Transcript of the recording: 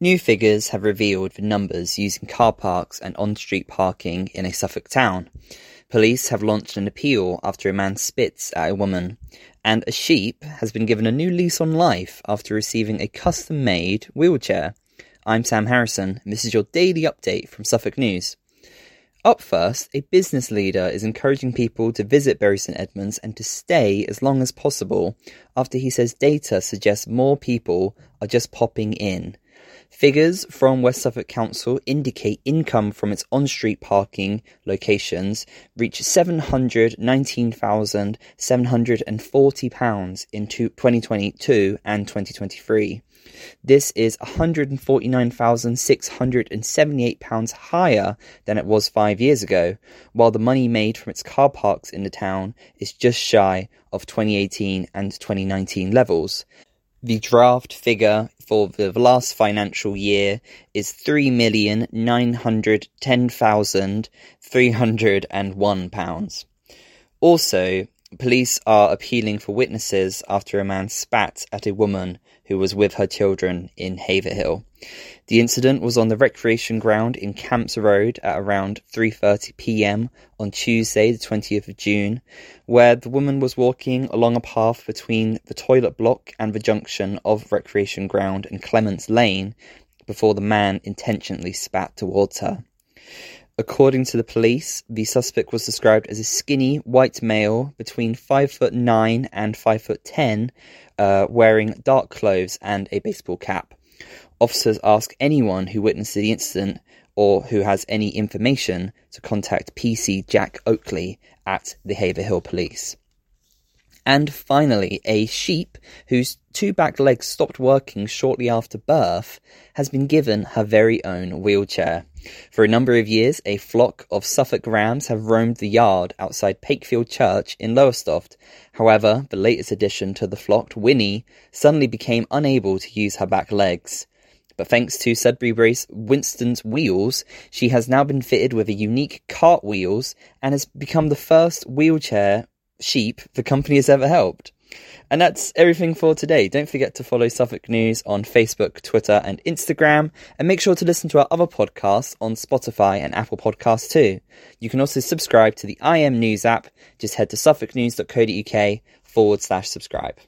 New figures have revealed the numbers using car parks and on-street parking in a Suffolk town. Police have launched an appeal after a man spits at a woman, and a sheep has been given a new lease on life after receiving a custom-made wheelchair. I'm Sam Harrison, and this is your daily update from Suffolk News. Up first, a business leader is encouraging people to visit Bury St Edmunds and to stay as long as possible after he says data suggests more people are just popping in. Figures from West Suffolk Council indicate income from its on-street parking locations reached £719,740 in 2022 and 2023. This is £149,678 higher than it was five years ago, while the money made from its car parks in the town is just shy of 2018 and 2019 levels. The draft figure for the last financial year is three million nine hundred ten thousand three hundred and one pounds. Also, police are appealing for witnesses after a man spat at a woman who was with her children in Haverhill. The incident was on the recreation ground in Camps Road at around 3:30 p.m. on Tuesday, the 20th of June, where the woman was walking along a path between the toilet block and the junction of Recreation Ground and Clements Lane before the man intentionally spat towards her. According to the police, the suspect was described as a skinny white male between five foot nine and five foot ten, uh, wearing dark clothes and a baseball cap. Officers ask anyone who witnessed the incident or who has any information to contact PC Jack Oakley at the Haverhill Police. And finally, a sheep whose two back legs stopped working shortly after birth has been given her very own wheelchair. For a number of years, a flock of Suffolk rams have roamed the yard outside Pakefield Church in Lowestoft. However, the latest addition to the flock, Winnie, suddenly became unable to use her back legs. But thanks to Sudbury Race Winston's wheels, she has now been fitted with a unique cart wheels and has become the first wheelchair sheep the company has ever helped. And that's everything for today. Don't forget to follow Suffolk News on Facebook, Twitter, and Instagram, and make sure to listen to our other podcasts on Spotify and Apple Podcasts too. You can also subscribe to the IM News app. Just head to suffolknews.co.uk forward slash subscribe.